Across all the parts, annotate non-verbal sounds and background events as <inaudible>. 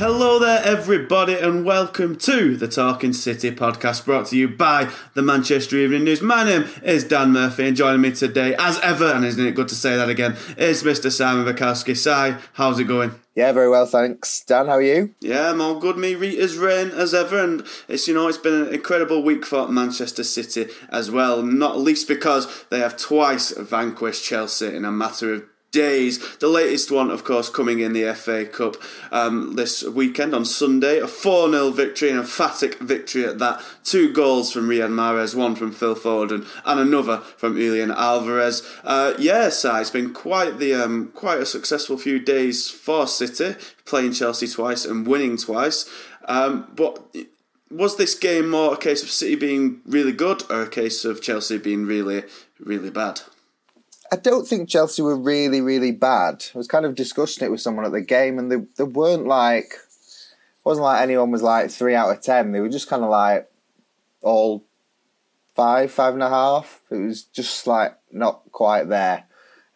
Hello there, everybody, and welcome to the Talking City podcast brought to you by the Manchester Evening News. My name is Dan Murphy, and joining me today, as ever, and isn't it good to say that again, is Mr. Simon Bajkowski. Si, how's it going? Yeah, very well, thanks. Dan, how are you? Yeah, I'm all good. Me, Rita's rain as ever, and it's you know it's been an incredible week for Manchester City as well. Not least because they have twice vanquished Chelsea in a matter of days. The latest one, of course, coming in the FA Cup um, this weekend on Sunday. A 4 0 victory, an emphatic victory at that. Two goals from Riyad Mahrez, one from Phil Foden, and another from Julian Alvarez. Uh, yeah, it's been quite the um, quite a successful few days for City, playing Chelsea twice and winning twice. Um, but was this game more a case of City being really good or a case of Chelsea being really, really bad? I don't think Chelsea were really, really bad. I was kind of discussing it with someone at the game, and they, they weren't like, it wasn't like anyone was like three out of ten. They were just kind of like all five, five and a half. It was just like not quite there.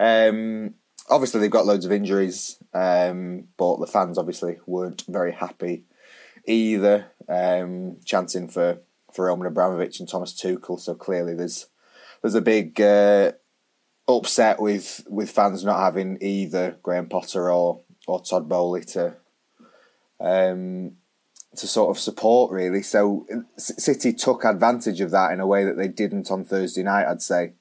Um, obviously, they've got loads of injuries, um, but the fans obviously weren't very happy either, um, chanting for, for Roman Abramovich and Thomas Tuchel. So clearly, there's there's a big. Uh, upset with with fans not having either Graham Potter or or Todd Boehly to um, to sort of support really. So City took advantage of that in a way that they didn't on Thursday night. I'd say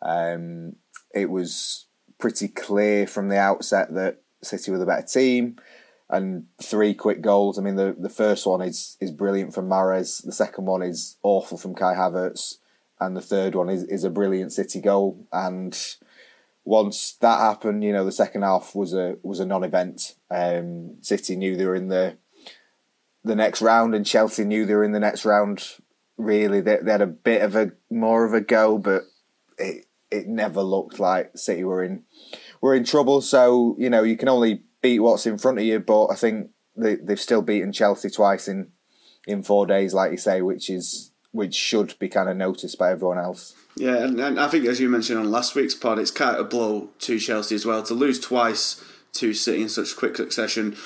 um, it was pretty clear from the outset that City were the better team. And three quick goals. I mean, the, the first one is is brilliant from Mahrez. The second one is awful from Kai Havertz and the third one is, is a brilliant City goal. And once that happened, you know, the second half was a was a non-event. Um, City knew they were in the the next round, and Chelsea knew they were in the next round. Really, they, they had a bit of a more of a go, but it it never looked like City were in were in trouble. So you know, you can only beat what's in front of you. But I think they, they've still beaten Chelsea twice in in four days, like you say, which is which should be kind of noticed by everyone else. Yeah, and, and, I think as you mentioned on last week's pod, it's kind of a blow to Chelsea as well to lose twice to City in such quick succession.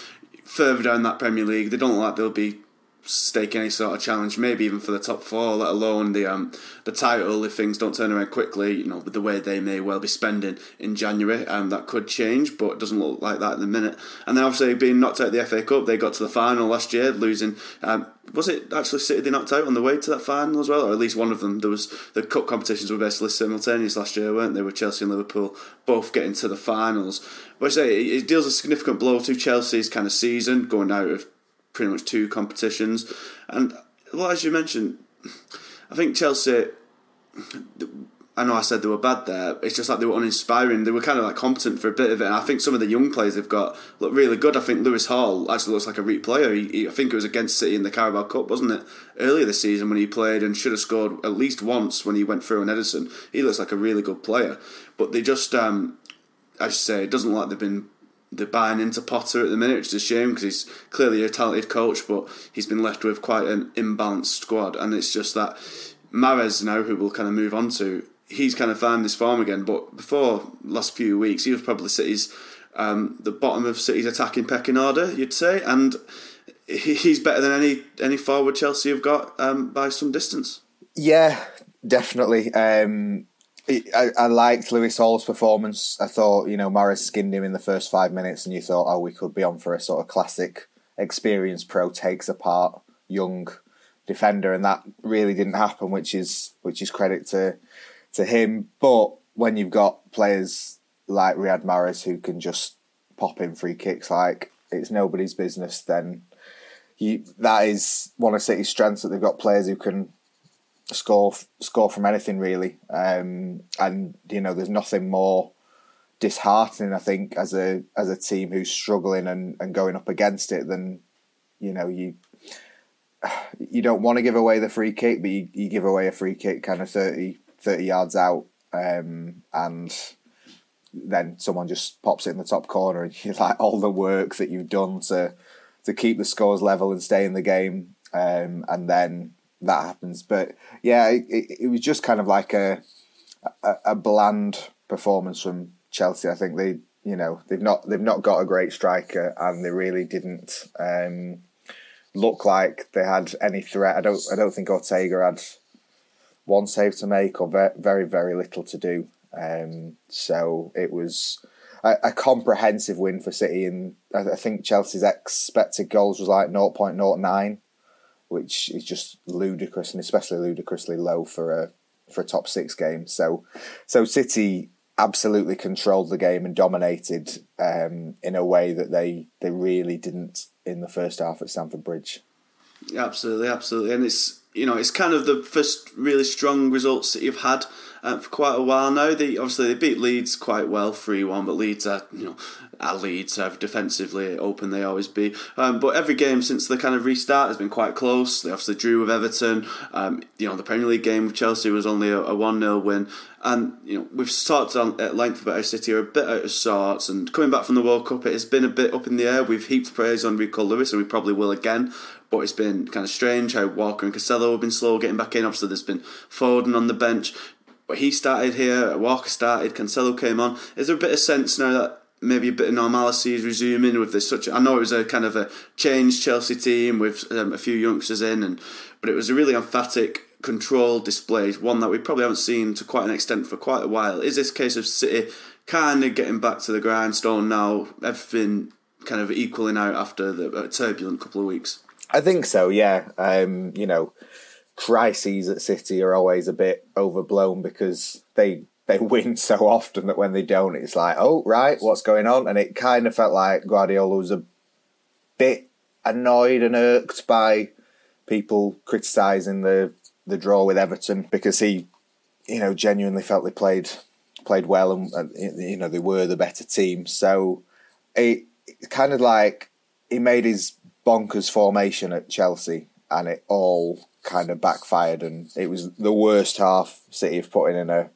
Further down that Premier League, they don't like they'll be stake any sort of challenge, maybe even for the top four, let alone the um, the title. If things don't turn around quickly, you know, with the way they may well be spending in January, um, that could change, but it doesn't look like that in the minute. And then obviously being knocked out of the FA Cup, they got to the final last year, losing. Um, was it actually City they knocked out on the way to that final as well, or at least one of them? There was the cup competitions were basically simultaneous last year, weren't they? With Chelsea and Liverpool both getting to the finals. But I say it deals a significant blow to Chelsea's kind of season, going out of pretty much two competitions. And well, as you mentioned, I think Chelsea. I know I said they were bad there. It's just like they were uninspiring. They were kind of like competent for a bit of it. And I think some of the young players they've got look really good. I think Lewis Hall actually looks like a real player. He, he, I think it was against City in the Carabao Cup, wasn't it? Earlier this season when he played and should have scored at least once when he went through on Ederson. He looks like a really good player. But they just, um, I should say, it doesn't look like they've been they're buying into Potter at the minute, which is a shame because he's clearly a talented coach, but he's been left with quite an imbalanced squad, and it's just that Mahrez now, who we'll kind of move on to, he's kind of found his form again. But before last few weeks, he was probably City's um, the bottom of City's attacking pecking order, you'd say, and he's better than any any forward Chelsea have got um, by some distance. Yeah, definitely. Um, I, I, liked Lewis Hall's performance. I thought, you know, Mahrez skinned him in the first five minutes, and you thought, oh, we could be on for a sort of classic experience pro takes apart young defender, and that really didn't happen, which is which is credit to to him. But when you've got players like Riyad Mahrez who can just pop in free kicks like it's nobody's business, then you, that is one of City's strengths that they've got players who can score score from anything really. Um, and you know, there's nothing more disheartening, I think, as a as a team who's struggling and, and going up against it than you know you you don't want to give away the free kick, but you, you give away a free kick kind of 30, 30 yards out, um, and then someone just pops it in the top corner, and <laughs> you're like all the work that you've done to to keep the scores level and stay in the game, um, and then that happens. But yeah, it, it, was just kind of like a, a, a bland performance from Chelsea. I think they, you know, they've not they've not got a great striker, and they really didn't um, look like they had any threat. I don't I don't think Ortega had one save to make or very very, very little to do. Um, so it was a, a, comprehensive win for City, and I, I think Chelsea's expected goals was like 0.09 which is just ludicrous and especially ludicrously low for a for a top six game. So, so City absolutely controlled the game and dominated um, in a way that they they really didn't in the first half at Stamford Bridge. Absolutely, absolutely, and it's you know it's kind of the first really strong results that you've had uh, for quite a while now. They obviously they beat Leeds quite well, three one, but Leeds are you know our Leeds have defensively open they always be. Um, but every game since the kind of restart has been quite close. They obviously drew with Everton. Um, you know the Premier League game with Chelsea was only a one 0 win, and you know we've talked on at length about how City are a bit out of sorts. And coming back from the World Cup, it has been a bit up in the air. We've heaped praise on Rico Lewis, and we probably will again. But it's been kind of strange how Walker and Cancelo have been slow getting back in. Obviously, there's been Foden on the bench. But he started here, Walker started, Cancelo came on. Is there a bit of sense now that maybe a bit of normalcy is resuming with this such I know it was a kind of a changed Chelsea team with um, a few youngsters in and but it was a really emphatic controlled display one that we probably haven't seen to quite an extent for quite a while. Is this case of City kind of getting back to the grindstone now everything kind of equaling out after the turbulent couple of weeks? I think so yeah. Um, you know crises at City are always a bit overblown because they they win so often that when they don't, it's like, oh right, what's going on? And it kind of felt like Guardiola was a bit annoyed and irked by people criticising the the draw with Everton because he, you know, genuinely felt they played played well and, and you know they were the better team. So it kind of like he made his bonkers formation at Chelsea and it all kind of backfired, and it was the worst half City have put in in a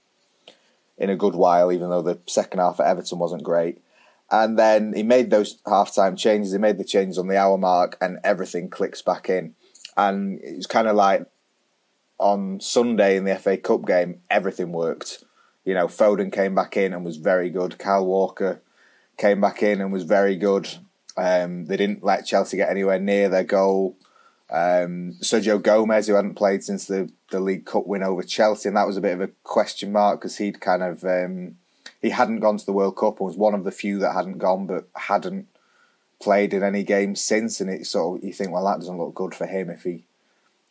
in a good while. Even though the second half at Everton wasn't great, and then he made those halftime changes. He made the changes on the hour mark, and everything clicks back in. And it was kind of like on Sunday in the FA Cup game, everything worked. You know, Foden came back in and was very good. Kyle Walker came back in and was very good. Um, they didn't let Chelsea get anywhere near their goal. Um, Sergio Gomez, who hadn't played since the, the League Cup win over Chelsea, and that was a bit of a question mark because he'd kind of um, he hadn't gone to the World Cup and was one of the few that hadn't gone, but hadn't played in any games since. And it sort of you think, well, that doesn't look good for him if he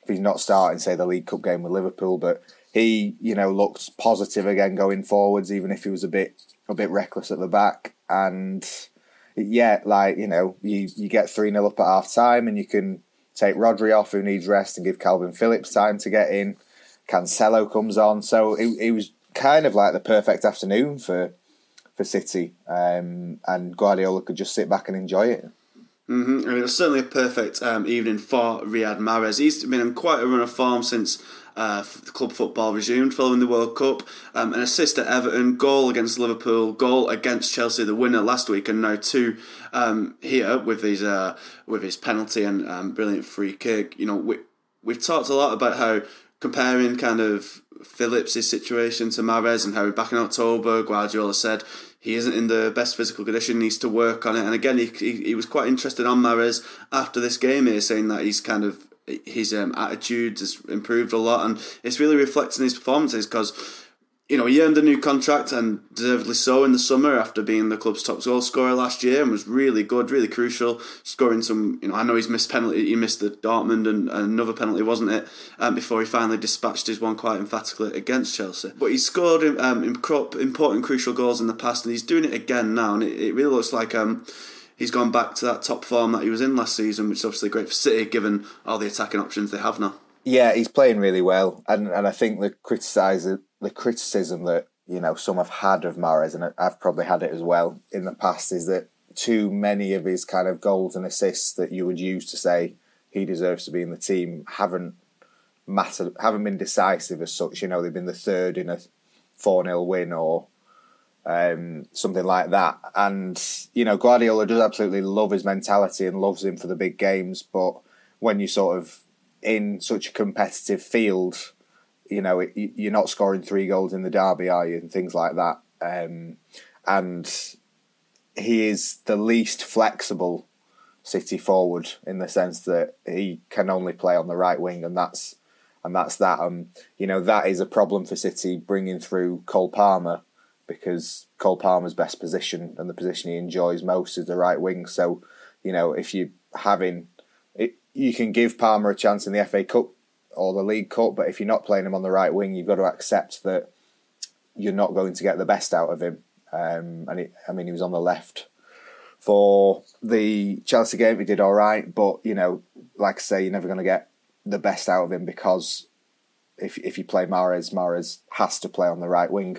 if he's not starting, say, the League Cup game with Liverpool. But he, you know, looked positive again going forwards, even if he was a bit a bit reckless at the back. And yeah, like you know, you you get three 0 up at half time, and you can take Rodri off, who needs rest, and give Kalvin Phillips time to get in. Cancelo comes on, so it, it was kind of like the perfect afternoon for for City, um, and Guardiola could just sit back and enjoy it. Mm-hmm. I mean, it was certainly a perfect um, evening for Riyad Mahrez. He's been in quite a run of form since uh, club football resumed following the World Cup. Um, an assist at Everton, goal against Liverpool, goal against Chelsea, the winner last week, and now two um, here with his uh, with his penalty and um, brilliant free kick. You know, we, we've talked a lot about how comparing kind of Phillips' situation to Mahrez and how back in October Guardiola said he isn't in the best physical condition, needs to work on it. And again, he, he, he was quite interested on Mahrez after this game here, saying that he's kind of his um, attitude has improved a lot, and it's really reflecting his performances because you know, he earned a new contract and deservedly so in the summer after being the club's top goal scorer last year and was really good, really crucial, scoring some. You know, I know he's missed penalty. He missed the Dortmund and, and another penalty, wasn't it? Um, before he finally dispatched his one quite emphatically against Chelsea. But he scored um, important, crucial goals in the past, and he's doing it again now. And it, it really looks like um, he's gone back to that top form that he was in last season, which is obviously great for City given all the attacking options they have now. Yeah, he's playing really well, and and I think the criticism the criticism that you know some have had of Mahrez, and I've probably had it as well in the past, is that too many of his kind of goals and assists that you would use to say he deserves to be in the team haven't mattered, haven't been decisive as such. You know, they've been the third in a four 0 win or um, something like that. And you know, Guardiola does absolutely love his mentality and loves him for the big games, but when you sort of in such a competitive field you know, it, you're not scoring three goals in the derby, are you? And things like that. Um, and he is the least flexible City forward in the sense that he can only play on the right wing, and that's and that's that. Um, you know, that is a problem for City bringing through Cole Palmer because Cole Palmer's best position and the position he enjoys most is the right wing. So, you know, if you having it, you can give Palmer a chance in the FA Cup or the League Cup. But if you're not playing him on the right wing, you've got to accept that you're not going to get the best out of him. Um, and it, I mean, he was on the left for the Chelsea game. He did all right, but you know, like I say, you're never going to get the best out of him because if if you play Mahrez, Mahrez has to play on the right wing.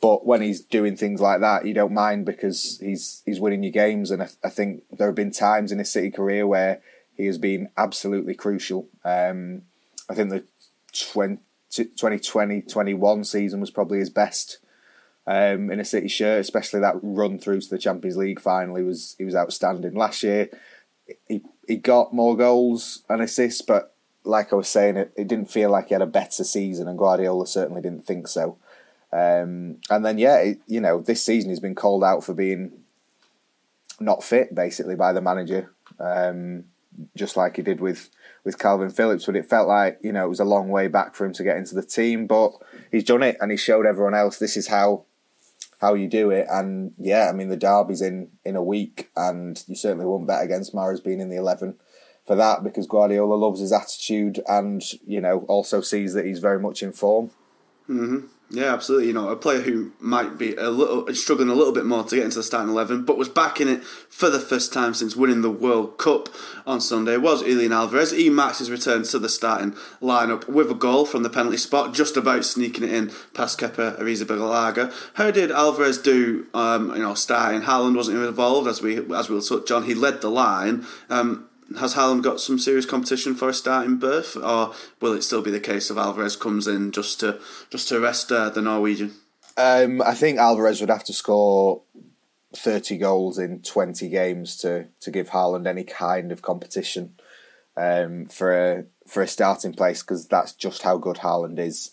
But when he's doing things like that, you don't mind because he's he's winning your games. And I, I think there have been times in his City career where he has been absolutely crucial. Um, I think the 2020 21 season was probably his best um, in a City shirt, especially that run through to the Champions League final. He was he was outstanding last year. He he got more goals and assists, but like I was saying, it, it didn't feel like he had a better season, and Guardiola certainly didn't think so. Um, and then yeah, it, you know, this season he's been called out for being not fit, basically by the manager, um, just like he did with with Kalvin Phillips, but it felt like you know it was a long way back for him to get into the team. But he's done it, and he showed everyone else this is how how you do it. And yeah, I mean the derby's in in a week, and you certainly won't bet against Mahrez being in the eleven for that because Guardiola loves his attitude, and you know also sees that he's very much in form. Mm-hmm. Yeah, absolutely. You know, a player who might be a little struggling a little bit more to get into the starting eleven, but was back in it for the first time since winning the World Cup on Sunday was Julian Alvarez. He marks his return to the starting lineup with a goal from the penalty spot, just about sneaking it in past Kepa Arrizabalaga. How did Alvarez do? Um, you know, starting Haaland wasn't involved as we as we'll touch on. He led the line. Um, has Haaland got some serious competition for a starting berth, or will it still be the case of Alvarez comes in just to just to rest uh, the Norwegian? Um, I think Alvarez would have to score thirty goals in twenty games to to give Haaland any kind of competition um, for a for a starting place because that's just how good Haaland is.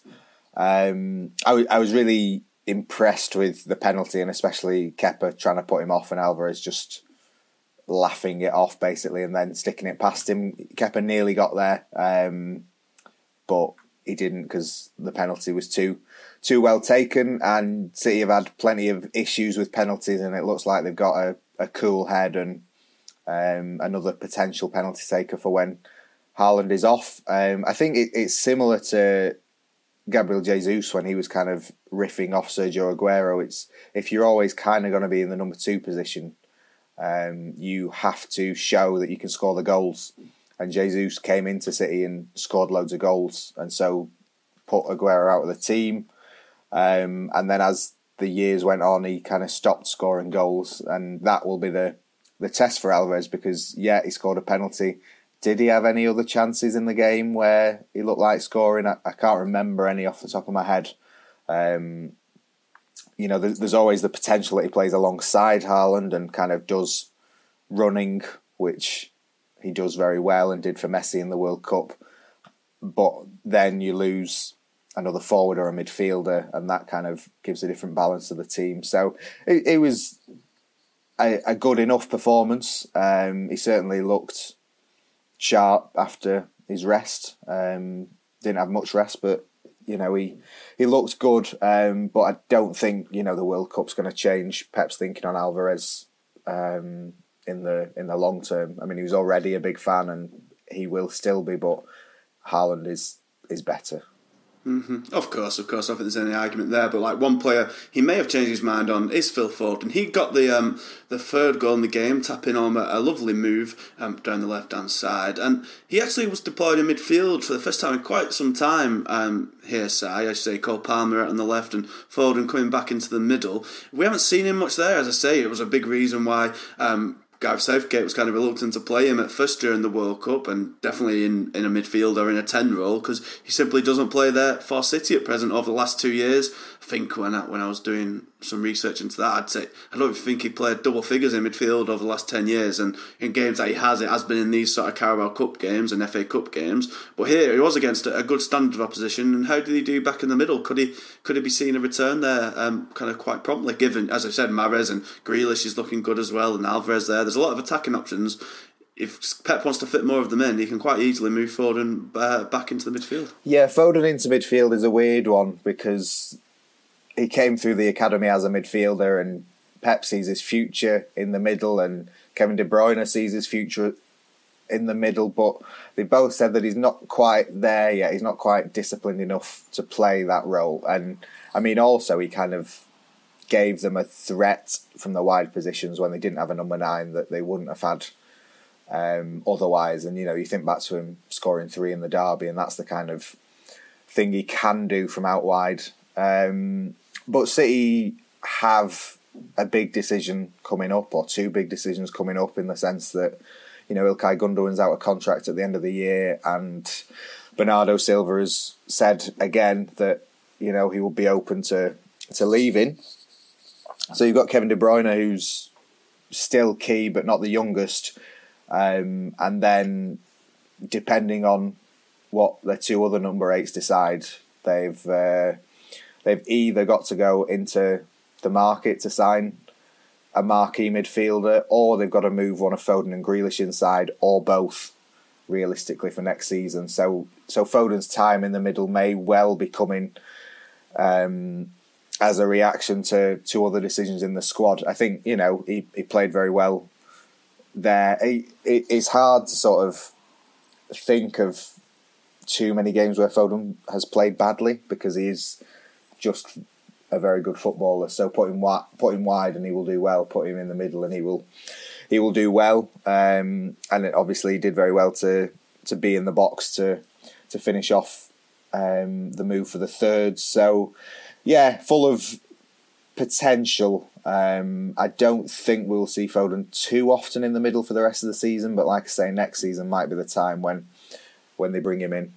Um, I, w- I was really impressed with the penalty and especially Kepa trying to put him off and Alvarez just laughing it off basically and then sticking it past him. Kepa nearly got there, um, but he didn't because the penalty was too too well taken. And City have had plenty of issues with penalties, and it looks like they've got a, a cool head and um, another potential penalty taker for when Haaland is off. Um, I think it, it's similar to Gabriel Jesus when he was kind of riffing off Sergio Aguero. It's if you're always kind of going to be in the number two position um, you have to show that you can score the goals. And Jesus came into City and scored loads of goals, and so put Aguero out of the team. Um, and then as the years went on, he kind of stopped scoring goals, and that will be the the test for Alvarez because yeah, he scored a penalty. Did he have any other chances in the game where he looked like scoring? I, I can't remember any off the top of my head. Um, you know, there's, there's always the potential that he plays alongside Haaland and kind of does running, which he does very well and did for Messi in the World Cup. but then you lose another forward or a midfielder, and that kind of gives a different balance to the team. So it, it was a, a, good enough performance. Um, he certainly looked sharp after his rest. Um, didn't have much rest, but you know he he looked good. Um, but I don't think you know the World Cup's going to change Pep's thinking on Alvarez um, in the in the long term. I mean, he was already a big fan, and he will still be. But Haaland is is better. Mm-hmm. Of course, of course. I don't think there's any argument there. But like one player, he may have changed his mind on is Phil Foden. He got the um, the third goal in the game, tapping on a, a lovely move um, down the left hand side, and he actually was deployed in midfield for the first time in quite some time. Um, here, Si, I say Cole Palmer out on the left and Ford Foden coming back into the middle. We haven't seen him much there, as I say. It was a big reason why um, Gareth Southgate was kind of reluctant to play him at first during the World Cup and definitely in, in a midfield or in a 10 role because he simply doesn't play there for City at present over the last two years. I think when I, when I was doing some research into that, I'd say I don't think he played double figures in midfield over the last 10 years and in games that he has, it has been in these sort of Carabao Cup games and FA Cup games. But here he was against a good standard of opposition and how did he do back in the middle? Could he could he be seeing a return there um, kind of quite promptly given, as I said, Mahrez and Grealish is looking good as well and Alvarez there. A lot of attacking options if Pep wants to fit more of them in, he can quite easily move Foden uh, back into the midfield. Yeah, Foden into midfield is a weird one because he came through the academy as a midfielder, and Pep sees his future in the middle, and Kevin De Bruyne sees his future in the middle. But they both said that he's not quite there yet. He's not quite disciplined enough to play that role. And I mean, also he kind of gave them a threat from the wide positions when they didn't have a number nine that they wouldn't have had um, otherwise. And you know, you think back to him scoring three in the derby, and that's the kind of thing he can do from out wide. Um, but City have a big decision coming up, or two big decisions coming up, in the sense that you know Ilkay Gundogan's out of contract at the end of the year, and Bernardo Silva has said again that you know he will be open to to leaving. So you've got Kevin De Bruyne, who's still key but not the youngest, um, and then depending on what the two other number eights decide, they've. Uh, they've either got to go into the market to sign a marquee midfielder, or they've got to move one of Foden and Grealish inside, or both, realistically for next season. So, so Foden's time in the middle may well be coming um, as a reaction to to other decisions in the squad. I think you know he, he played very well there. It, it, it's hard to sort of think of too many games where Foden has played badly because he is just a very good footballer. So put him wide, put him wide, and he will do well. Put him in the middle, and he will he will do well. Um, and it obviously he did very well to to be in the box to to finish off um, the move for the third. So yeah, full of potential. Um, I don't think we'll see Foden too often in the middle for the rest of the season, but like I say, next season might be the time when when they bring him in.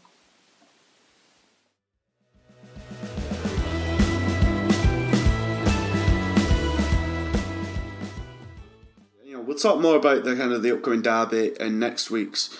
We'll talk more about the kind of the upcoming derby in next week's.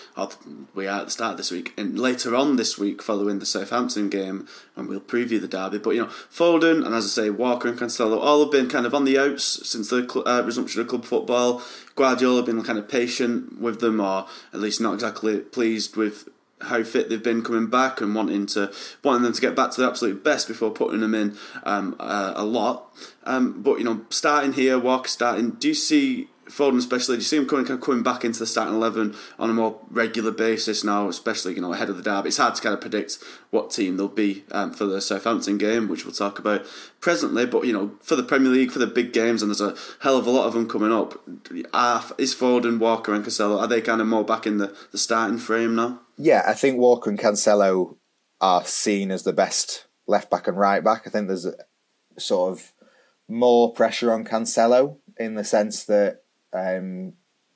we are at the start of this week, and later on this week, following the Southampton game, and we'll preview the derby. But you know, Foden and as I say, Walker and Cancelo all have been kind of on the outs since the uh, resumption of club football. Guardiola been kind of patient with them, or at least not exactly pleased with how fit they've been coming back and wanting to wanting them to get back to their absolute best before putting them in um, uh, a lot. Um, but you know, starting here, Walker starting. Do you see Foden especially, do you see him coming coming back into the starting eleven on a more regular basis now, especially you know ahead of the derby? It's hard to kind of predict what team they'll be um, for the Southampton game, which we'll talk about presently. But you know, for the Premier League, for the big games, and there's a hell of a lot of them coming up. Are, is Foden, Walker, and Cancelo are they kind of more back in the, the starting frame now? Yeah, I think Walker and Cancelo are seen as the best left back and right back. I think there's a, sort of more pressure on Cancelo in the sense that um,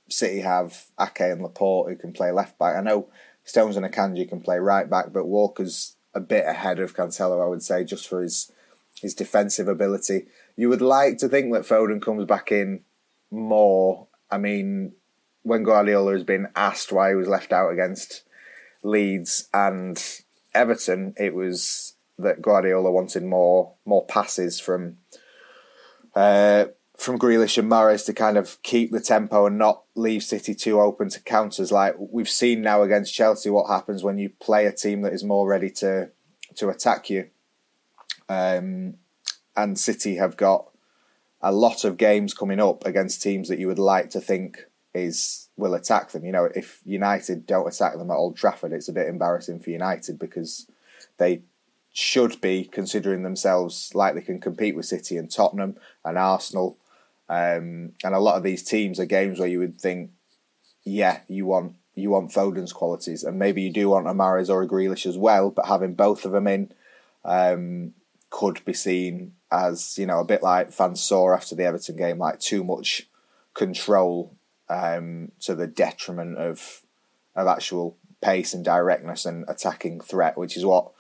City have Ake and Laporte who can play left back. I know Stones and Akanji can play right back, but Walker's a bit ahead of Cancelo, I would say, just for his his defensive ability. You would like to think that Foden comes back in more. I mean, when Guardiola has been asked why he was left out against Leeds and Everton, it was that Guardiola wanted more more passes from uh, from Grealish and Mahrez to kind of keep the tempo and not leave City too open to counters. Like we've seen now against Chelsea, what happens when you play a team that is more ready to to attack you. Um, and City have got a lot of games coming up against teams that you would like to think is will attack them. You know, if United don't attack them at Old Trafford, it's a bit embarrassing for United because they should be considering themselves like they can compete with City and Tottenham and Arsenal. Um, and a lot of these teams are games where you would think, yeah, you want you want Foden's qualities, and maybe you do want a Mahrez or a Grealish as well. But having both of them in um, could be seen as you know a bit like fans saw after the Everton game, like too much control um, to the detriment of of actual pace and directness and attacking threat, which is what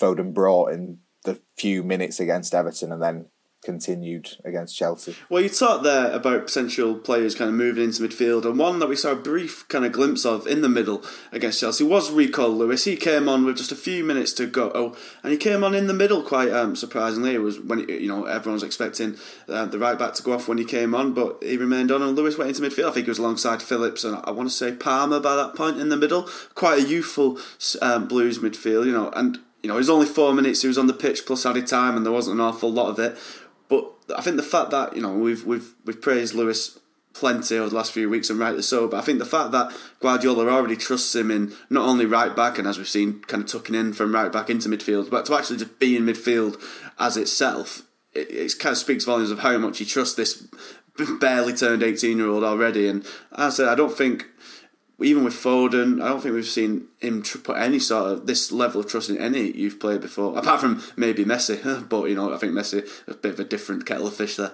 Foden brought in the few minutes against Everton, and then continued against Chelsea. Well, you talked there about potential players kind of moving into midfield, and one that we saw a brief kind of glimpse of in the middle against Chelsea was Rico Lewis. He came on with just a few minutes to go, and he came on in the middle quite um, surprisingly. It was when you know everyone was expecting uh, the right back to go off when he came on, but he remained on, and Lewis went into midfield. I think he was alongside Phillips, and I want to say Palmer by that point in the middle. Quite a youthful um, Blues midfield, you know, and you know, it was only four minutes he was on the pitch plus added time, and there wasn't an awful lot of it. I think the fact that you know we've we've we've praised Lewis plenty over the last few weeks, and rightly so. But I think the fact that Guardiola already trusts him in not only right back, and as we've seen, kind of tucking in from right back into midfield, but to actually just be in midfield as itself, it, it kind of speaks volumes of how much he trusts this barely turned eighteen year old already. And as I said, I don't think even with Foden, I don't think we've seen him put any sort of this level of trust in any youth player before, apart from maybe Messi. <laughs> but you know, I think Messi is a bit of a different kettle of fish there.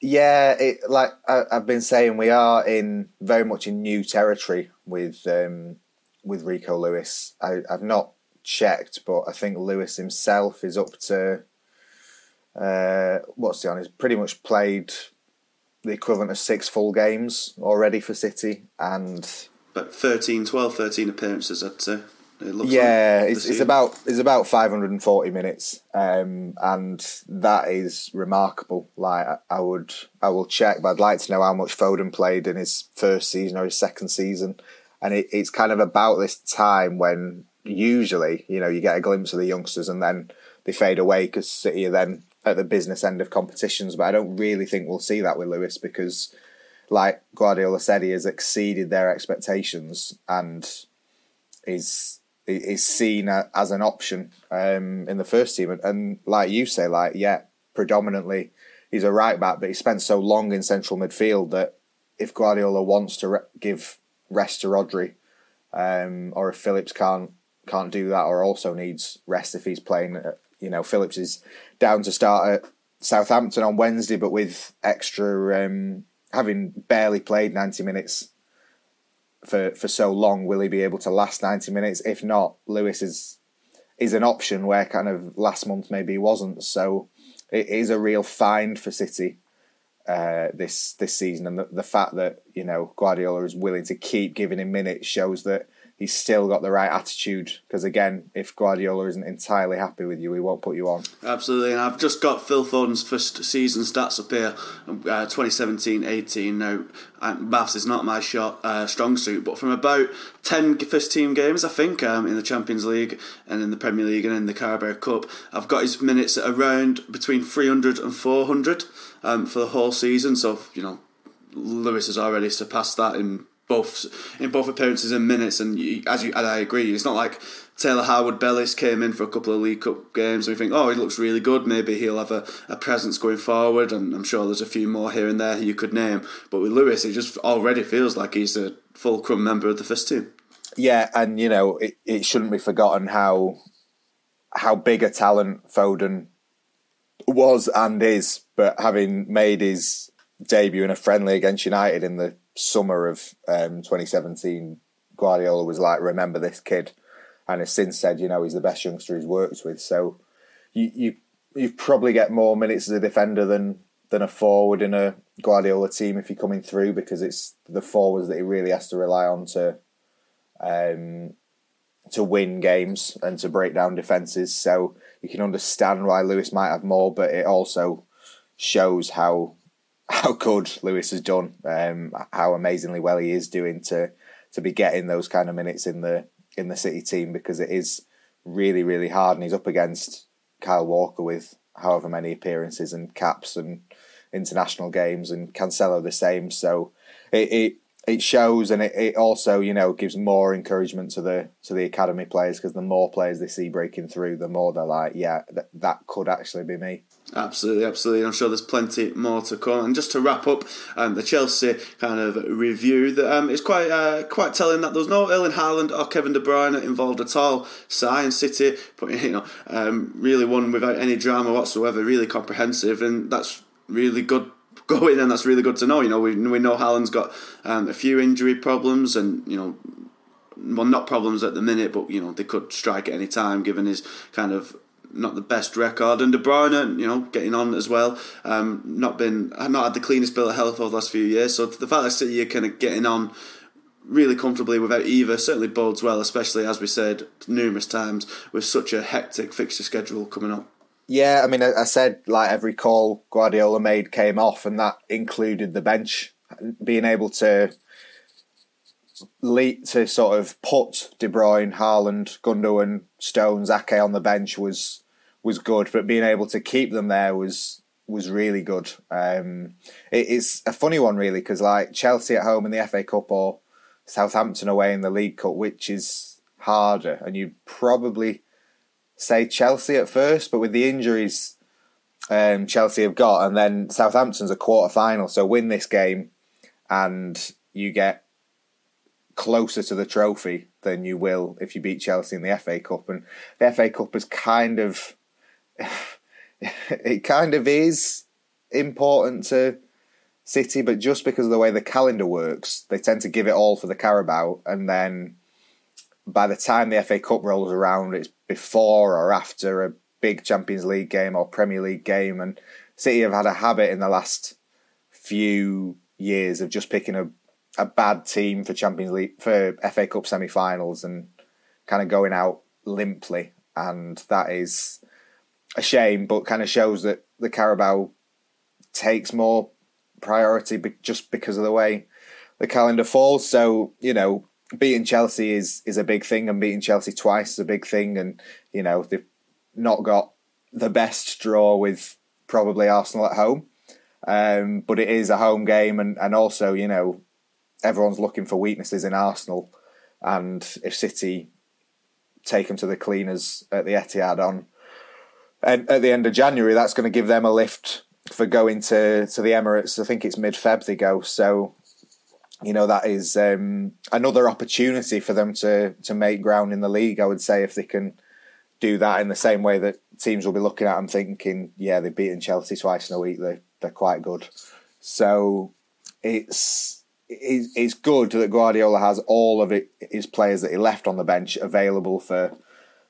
Yeah, it, like I, have been saying, we are in very much in new territory with um, with Rico Lewis. I, have not checked, but I think Lewis himself is up to uh, what's the on? He's pretty much played the equivalent of six full games already for City, and about 13, 12, 13 appearances, I'd say. It yeah, like it's, it's about it's about 540 minutes, um, and that is remarkable. Like I would, I will check, but I'd like to know how much Foden played in his first season or his second season, and it, it's kind of about this time when usually you know you get a glimpse of the youngsters and then they fade away because City are then at the business end of competitions. But I don't really think we'll see that with Lewis because like Guardiola said, he has exceeded their expectations and is is seen as an option um, in the first team. And like you say, like yeah, predominantly he's a right back, but he spent so long in central midfield that if Guardiola wants to re- give rest to Rodri, um, or if Phillips can't can't do that, or also needs rest if he's playing, uh, you know, Phillips is down to start at Southampton on Wednesday, but with extra um, having barely played 90 minutes for for so long, will he be able to last 90 minutes? If not, Lewis is is an option where kind of last month maybe he wasn't. So it is a real find for City uh, this this season, and the, the fact that you know Guardiola is willing to keep giving him minutes shows that he's still got the right attitude. Because again, if Guardiola isn't entirely happy with you, he won't put you on. Absolutely, and I've just got Phil Foden's first season stats up here, uh, 2017-18. Now, uh, maths is not my shot, uh, strong suit, but from about 10 first team games, I think, um, in the Champions League and in the Premier League and in the Carabao Cup, I've got his minutes at around between 300 and 400 um, for the whole season. So, you know, Lewis has already surpassed that in both in both appearances and minutes. And you, as you, and I agree, it's not like Taylor Harwood Bellis came in for a couple of League Cup games and we think, oh, he looks really good. Maybe he'll have a, a presence going forward. And I'm sure there's a few more here and there you could name. But with Lewis, it just already feels like he's a fulcrum member of the first team. Yeah, and you know it, it shouldn't be forgotten how how big a talent Foden was and is, but having made his debut in a friendly against United in the summer of um, 2017, Guardiola was like, "Remember this kid," and has since said, "You know, he's the best youngster he's worked with." So you you you probably get more minutes as a defender than than a forward in a Guardiola team if you're coming through because it's the forwards that he really has to rely on to um, to win games and to break down defenses. So you can understand why Lewis might have more, but it also shows how how good Lewis has done, um, how amazingly well he is doing to to be getting those kind of minutes in the in the City team because it is really really hard, and he's up against Kyle Walker with however many appearances and caps and international games, and Cancelo the same. So it, it it shows and it, it also you know gives more encouragement to the to the academy players because the more players they see breaking through the more they're like yeah th- that could actually be me Absolutely, absolutely. I'm sure there's plenty more to come. And just to wrap up, um, the Chelsea kind of review, that um, it's quite uh, quite telling that there's no Erling Haaland or Kevin De Bruyne involved at all. Science City, but you know, um, really one without any drama whatsoever. Really comprehensive, and that's really good <laughs> going, and that's really good to know. You know, we we know Haaland's got um, a few injury problems, and you know, well, not problems at the minute, but you know, they could strike at any time given his kind of not the best record, and De Bruyne, you know, getting on as well. Um, not been, not had the cleanest bill of health over the last few years. So the fact that City are kind of getting on really comfortably without either certainly bodes well, especially as we said numerous times with such a hectic fixture schedule coming up. Yeah, I mean, I said like every call Guardiola made came off, and that included the bench being able to lead to sort of put De Bruyne, Haaland, Gundogan, Stones, Ake on the bench was was good, but being able to keep them there was was really good. Um, it, it's a funny one really because like Chelsea at home in the FA Cup or Southampton away in the League Cup, which is harder, and you'd probably say Chelsea at first, but with the injuries um, Chelsea have got, and then Southampton's a quarter final, so win this game, and you get closer to the trophy than you will if you beat Chelsea in the FA Cup. And the FA Cup is kind of <laughs> it kind of is important to City, but just because of the way the calendar works, they tend to give it all for the Carabao, and then by the time the FA Cup rolls around, it's before or after a big Champions League game or Premier League game, and City have had a habit in the last few years of just picking a a bad team for Champions League for FA Cup semi-finals and kind of going out limply, and that is a shame, but kind of shows that the Carabao takes more priority just because of the way the calendar falls. So you know, beating Chelsea is is a big thing, and beating Chelsea twice is a big thing, and you know they've not got the best draw with probably Arsenal at home. Um, but it is a home game, and, and also, you know, everyone's looking for weaknesses in Arsenal, and if City take them to the cleaners at the Etihad on and at the end of January, that's going to give them a lift for going to to the Emirates. I think it's mid Feb they go, so you know that is um, another opportunity for them to to make ground in the league. I would say if they can do that in the same way that teams will be looking at them thinking, yeah, they've beaten Chelsea twice in a week. They they're quite good. So it's it's it's good that Guardiola has all of it, his players that he left on the bench available for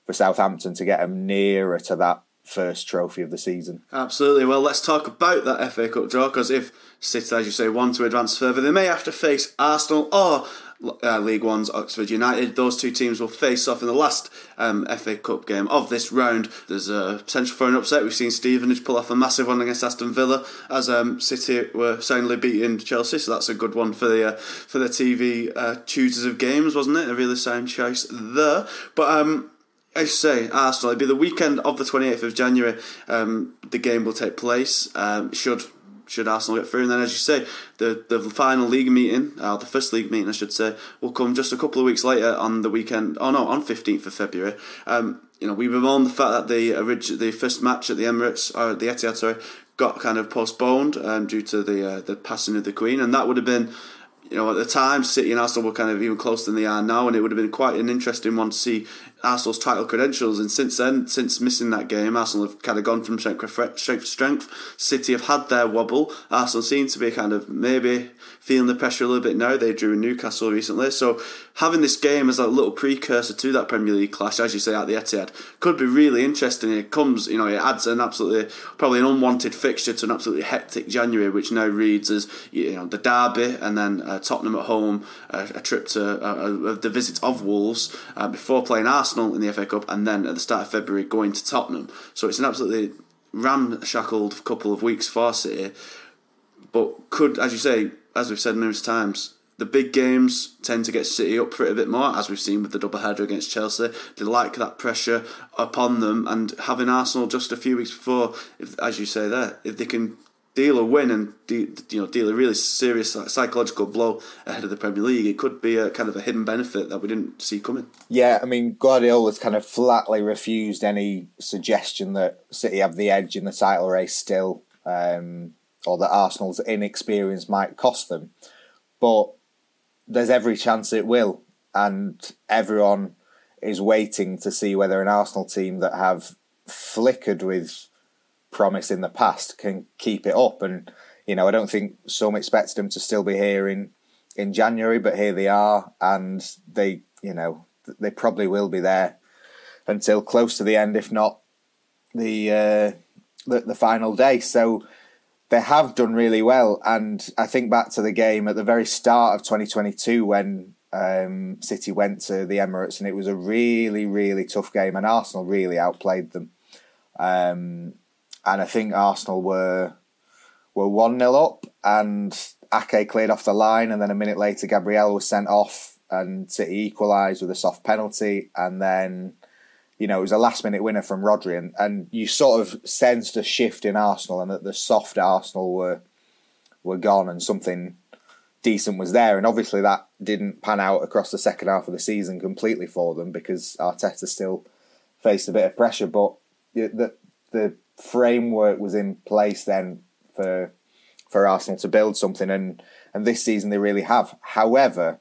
for Southampton to get them nearer to that first trophy of the season. Absolutely. Well, let's talk about that FA Cup draw because if City, as you say, want to advance further, they may have to face Arsenal or uh, League One's Oxford United. Those two teams will face off in the last um, FA Cup game of this round. There's a potential for an upset. We've seen Stevenage pull off a massive one against Aston Villa as um, City were soundly beating Chelsea, so that's a good one for the uh, for the TV uh, choosers of games, wasn't it? A really sound choice there. But um, I say Arsenal. It'll be the weekend of the 28th of January. Um, the game will take place. Um, should should Arsenal get through. And then, as you say, the, the final league meeting, uh, the first league meeting, I should say, will come just a couple of weeks later on the weekend. Oh no, on fifteenth of February. Um, you know, we bemoan the fact that the orig- the first match at the Emirates or the Etihad, sorry, got kind of postponed um, due to the uh, the passing of the Queen, and that would have been. You know, at the time, City and Arsenal were kind of even closer than they are now, and it would have been quite an interesting one to see Arsenal's title credentials. And since then, since missing that game, Arsenal have kind of gone from strength to strength. City have had their wobble. Arsenal seem to be kind of maybe feeling the pressure a little bit now. They drew in Newcastle recently. So having this game as a little precursor to that Premier League clash, as you say, at the Etihad, could be really interesting. It comes, you know, it adds an absolutely, probably an unwanted fixture to an absolutely hectic January, which now reads as, you know, the derby and then uh, Tottenham at home, uh, a trip to uh, the visit of Wolves uh, before playing Arsenal in the FA Cup, and then at the start of February going to Tottenham. So it's an absolutely ramshackled couple of weeks for City. But could, as you say, as we've said numerous times, the big games tend to get City up for it a bit more, as we've seen with the double header against Chelsea. They like that pressure upon them, and having Arsenal just a few weeks before, if, as you say there, if they can deal a win and de- you know deal a really serious psychological blow ahead of the Premier League, it could be a kind of a hidden benefit that we didn't see coming. Yeah, I mean Guardiola's kind of flatly refused any suggestion that City have the edge in the title race still. Um, or that Arsenal's inexperience might cost them. But there's every chance it will, and everyone is waiting to see whether an Arsenal team that have flickered with promise in the past can keep it up. And you know, I don't think some expected them to still be here in in January, but here they are, and they, you know, they probably will be there until close to the end, if not the uh, the, the final day. So they have done really well. And I think back to the game at the very start of 2022 when um, City went to the Emirates, and it was a really, really tough game, and Arsenal really outplayed them. Um, and I think Arsenal were were one 0 up, and Ake cleared off the line, and then a minute later Gabriel was sent off, and City equalised with a soft penalty, and then you know, it was a last minute winner from Rodri, and, and you sort of sensed a shift in Arsenal, and that the soft Arsenal were were gone, and something decent was there. And obviously, that didn't pan out across the second half of the season completely for them because Arteta still faced a bit of pressure. But the the framework was in place then for for Arsenal to build something, and and this season they really have. However,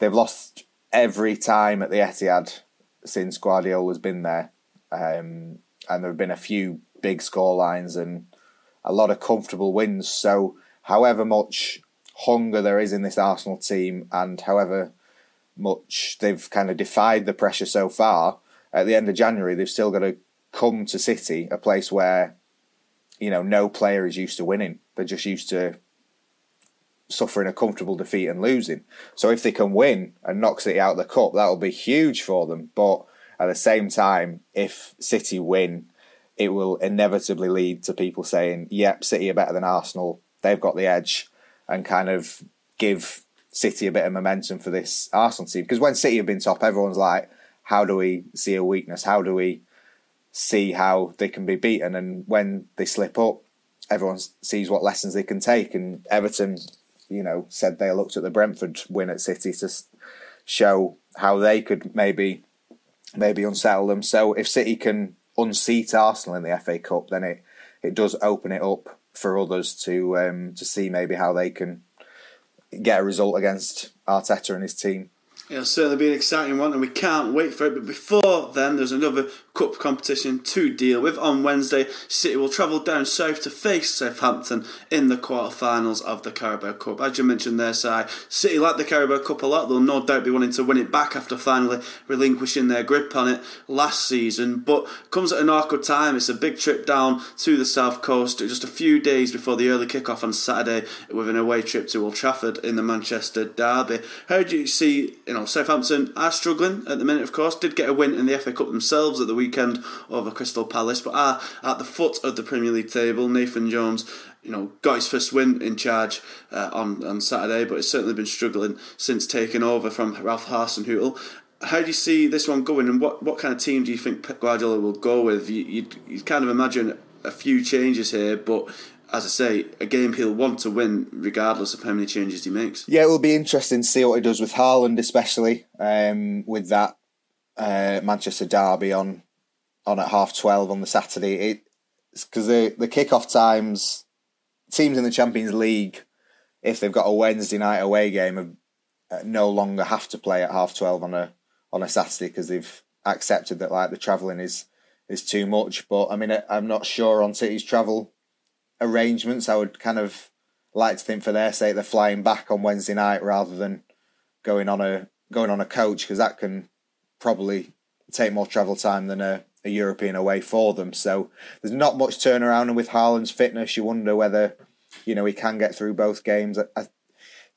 they've lost every time at the Etihad since Guardiola's been there, um, and there have been a few big score lines and a lot of comfortable wins. So, however much hunger there is in this Arsenal team, and however much they've kind of defied the pressure so far, at the end of January they've still got to come to City, a place where you know no player is used to winning. They're just used to suffering a comfortable defeat and losing. So if they can win and knock City out of the cup, that will be huge for them. But at the same time, if City win, it will inevitably lead to people saying, "Yep, City are better than Arsenal. They've got the edge," and kind of give City a bit of momentum for this Arsenal team. Because when City have been top, everyone's like, "How do we see a weakness? How do we see how they can be beaten?" And when they slip up, everyone sees what lessons they can take. And Everton you know, said they looked at the Brentford win at City to show how they could maybe maybe unsettle them. So if City can unseat Arsenal in the FA Cup, then it it does open it up for others to um, to see maybe how they can get a result against Arteta and his team. It'll certainly be an exciting one, and we can't wait for it. But before then, there's another cup competition to deal with. On Wednesday, City will travel down south to face Southampton in the quarter-finals of the Carabao Cup. As you mentioned there, Si, City like the Carabao Cup a lot. They'll no doubt be wanting to win it back after finally relinquishing their grip on it last season. But comes at an awkward time. It's a big trip down to the south coast, just a few days before the early kick-off on Saturday, with an away trip to Old Trafford in the Manchester derby. How do you see, you know? Southampton are struggling at the minute, of course. Did get a win in the FA Cup themselves at the weekend over Crystal Palace, but are at the foot of the Premier League table. Nathan Jones, you know, got his first win in charge uh, on, on Saturday, but has certainly been struggling since taking over from Ralph Hasenhüttl. How do you see this one going, and what, what kind of team do you think Pep Guardiola will go with? You, you kind of imagine a few changes here, but as I say, a game he'll want to win regardless of how many changes he makes. Yeah, it will be interesting to see what he does with Haaland, especially um, with that uh, Manchester derby on on at half twelve on the Saturday. Because the the kickoff times teams in the Champions League, if they've got a Wednesday night away game, uh, no longer have to play at half twelve on a on a Saturday because they've accepted that like the travelling is is too much. But I mean, I'm not sure on City's travel arrangements. I would kind of like to think for their sake they're flying back on Wednesday night rather than going on a going on a coach because that can probably take more travel time than a, a European away for them. So there's not much turnaround, and with Haaland's fitness, you wonder whether you know he can get through both games. I, I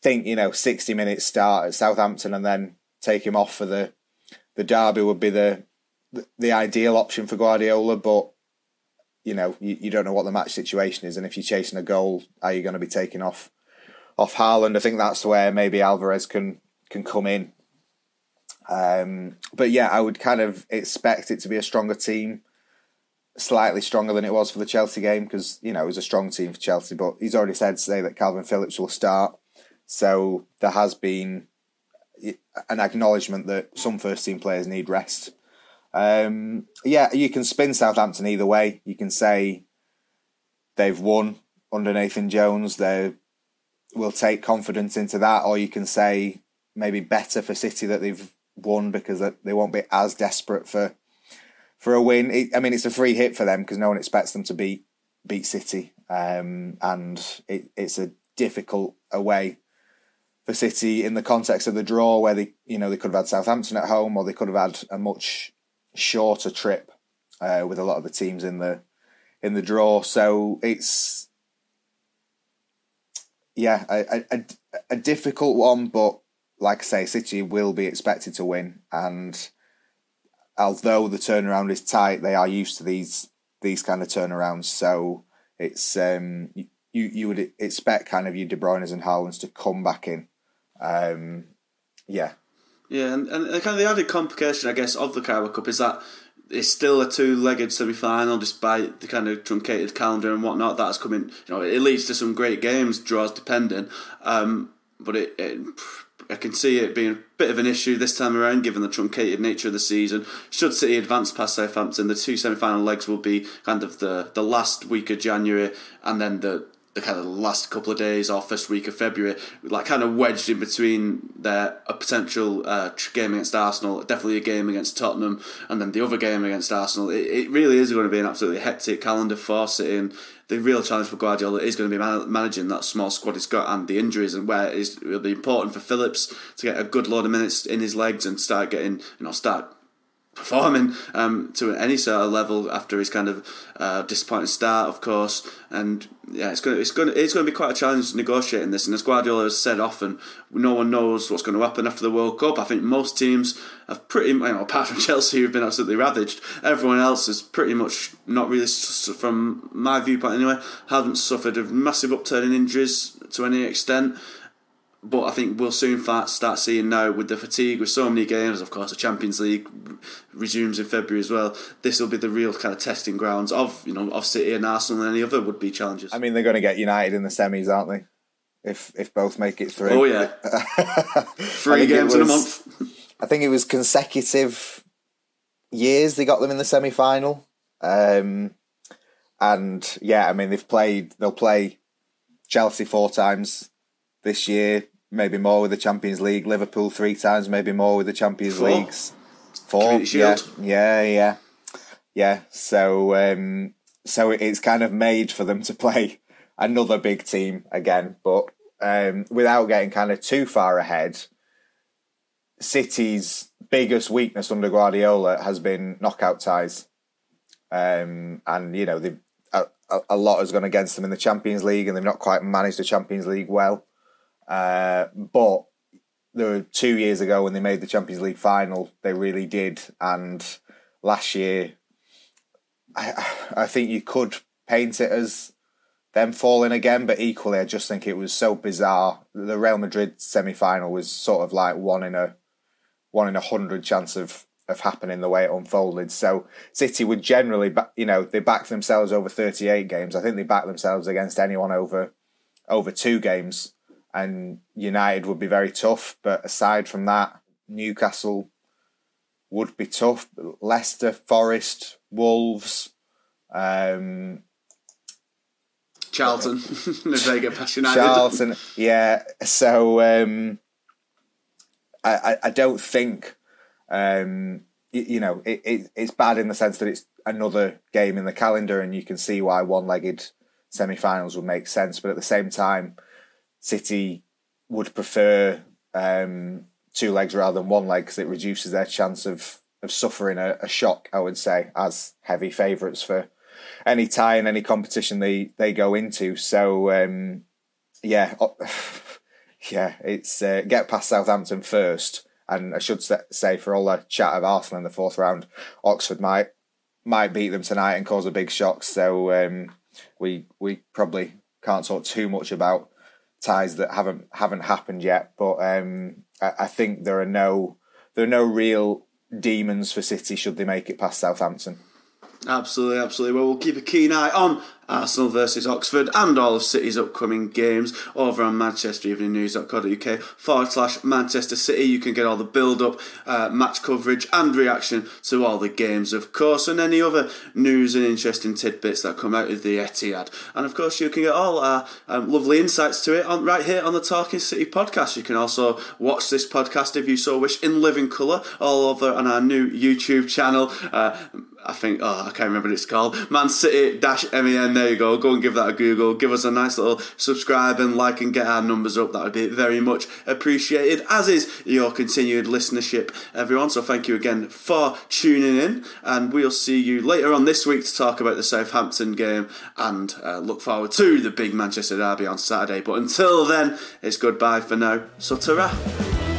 think you know 60 minutes start at Southampton and then take him off for the the derby would be the, the ideal option for Guardiola, but you know you, you don't know what the match situation is, and if you're chasing a goal, are you going to be taking off off Haaland? I think that's where maybe Alvarez can can come in. Um, but yeah, I would kind of expect it to be a stronger team, slightly stronger than it was for the Chelsea game because you know it was a strong team for Chelsea. But he's already said today that Kalvin Phillips will start, so there has been an acknowledgement that some first team players need rest. Um, yeah, you can spin Southampton either way. You can say they've won under Nathan Jones. They will take confidence into that, or you can say maybe better for City that they've won because they won't be as desperate for for a win. It, I mean, it's a free hit for them because no one expects them to beat beat City, um, and it, it's a difficult away for City in the context of the draw, where they you know they could have had Southampton at home, or they could have had a much shorter trip uh, with a lot of the teams in the in the draw. So it's yeah a, a, a difficult one, but like I say, City will be expected to win, and although the turnaround is tight, they are used to these these kind of turnarounds. So it's um, you you would expect kind of your De Bruyne's and Haaland's to come back in um, yeah. Yeah, and, and kind of the added complication, I guess, of the Carabao Cup is that it's still a two-legged semi-final, despite the kind of truncated calendar and whatnot that's coming. You know, it leads to some great games, draws depending. Um, but it, it, I can see it being a bit of an issue this time around, given the truncated nature of the season. Should City advance past Southampton, the two semi-final legs will be kind of the the last week of January, and then the the kind of last couple of days or first week of February, like kind of wedged in between their a potential uh, game against Arsenal, definitely a game against Tottenham, and then the other game against Arsenal. It, it really is going to be an absolutely hectic calendar for City, and the real challenge for Guardiola is going to be man- managing that small squad he's got and the injuries, and where it is really important for Phillips to get a good load of minutes in his legs and start getting, you know, start performing um, to any sort of level after his kind of uh, disappointing start, of course. And yeah, it's going to, it's going to, it's going to be quite a challenge negotiating this. And as Guardiola has said often, no one knows what's going to happen after the World Cup. I think most teams have pretty, you know, apart from <laughs> Chelsea, who've been absolutely ravaged, everyone else is pretty much not really, from my viewpoint anyway, haven't suffered a massive upturn in injuries to any extent but I think we'll soon start seeing now with the fatigue with so many games. Of course, the Champions League resumes in February as well. This will be the real kind of testing grounds of you know of City and Arsenal and any other would be challenges. I mean, they're going to get United in the semis, aren't they? If if both make it through. Oh yeah, <laughs> three games was, in a month. I think it was consecutive years they got them in the semi final. Um, and yeah, I mean they've played. They'll play Chelsea four times this year maybe more with the Champions League. Liverpool three times, maybe more with the Champions Four. Leagues. Four, yeah, yeah, yeah, yeah. So, um, so it's kind of made for them to <laughs> play another big team again, but um, without getting kind of too far ahead. City's biggest weakness under Guardiola has been knockout ties, um, and you know they've a, a lot has gone against them in the Champions League, and they've not quite managed the Champions League well. Uh, but there were two years ago when they made the Champions League final, they really did. And last year, I, I think you could paint it as them falling again, but equally, I just think it was so bizarre. The Real Madrid semi final was sort of like one in a one in a hundred chance of of happening the way it unfolded. So City would generally, you know, they back themselves over thirty eight games. I think they back themselves against anyone over over two games and United would be very tough. But aside from that, Newcastle would be tough. Leicester, Forest, Wolves, um, Charlton, if they get past United. Charlton, yeah. So um, I, I don't think um, you know, it, it, it's bad in the sense that it's another game in the calendar, and you can see why one-legged semi-finals would make sense. But at the same time, City would prefer um, two legs rather than one leg because it reduces their chance of of suffering a, a shock. I would say as heavy favourites for any tie in any competition they they go into. So um, yeah, <laughs> yeah, it's uh, get past Southampton first and I should say, for all the chat of Arsenal in the fourth round, Oxford might might beat them tonight and cause a big shock. So um, we we probably can't talk too much about ties that haven't haven't happened yet. But um, I, I think there are no there are no real demons for City should they make it past Southampton. Absolutely, absolutely. Well, we'll keep a keen eye on Arsenal versus Oxford and all of City's upcoming games over on manchestereveningnews.co.uk forward slash Manchester City. You can get all the build up, uh, match coverage, and reaction to all the games, of course, and any other news and interesting tidbits that come out of the Etihad. And of course, you can get all our um, lovely insights to it on right here on the Talking City podcast. You can also watch this podcast if you so wish in living colour all over on our new YouTube channel. Uh, I think, oh, I can't remember what it's called. Man City dash There you go. Go and give that a Google. Give us a nice little subscribe and like and get our numbers up. That would be very much appreciated, as is your continued listenership, everyone. So thank you again for tuning in. And we'll see you later on this week to talk about the Southampton game and uh, look forward to the big Manchester derby on Saturday. But until then, it's goodbye for now. So, ta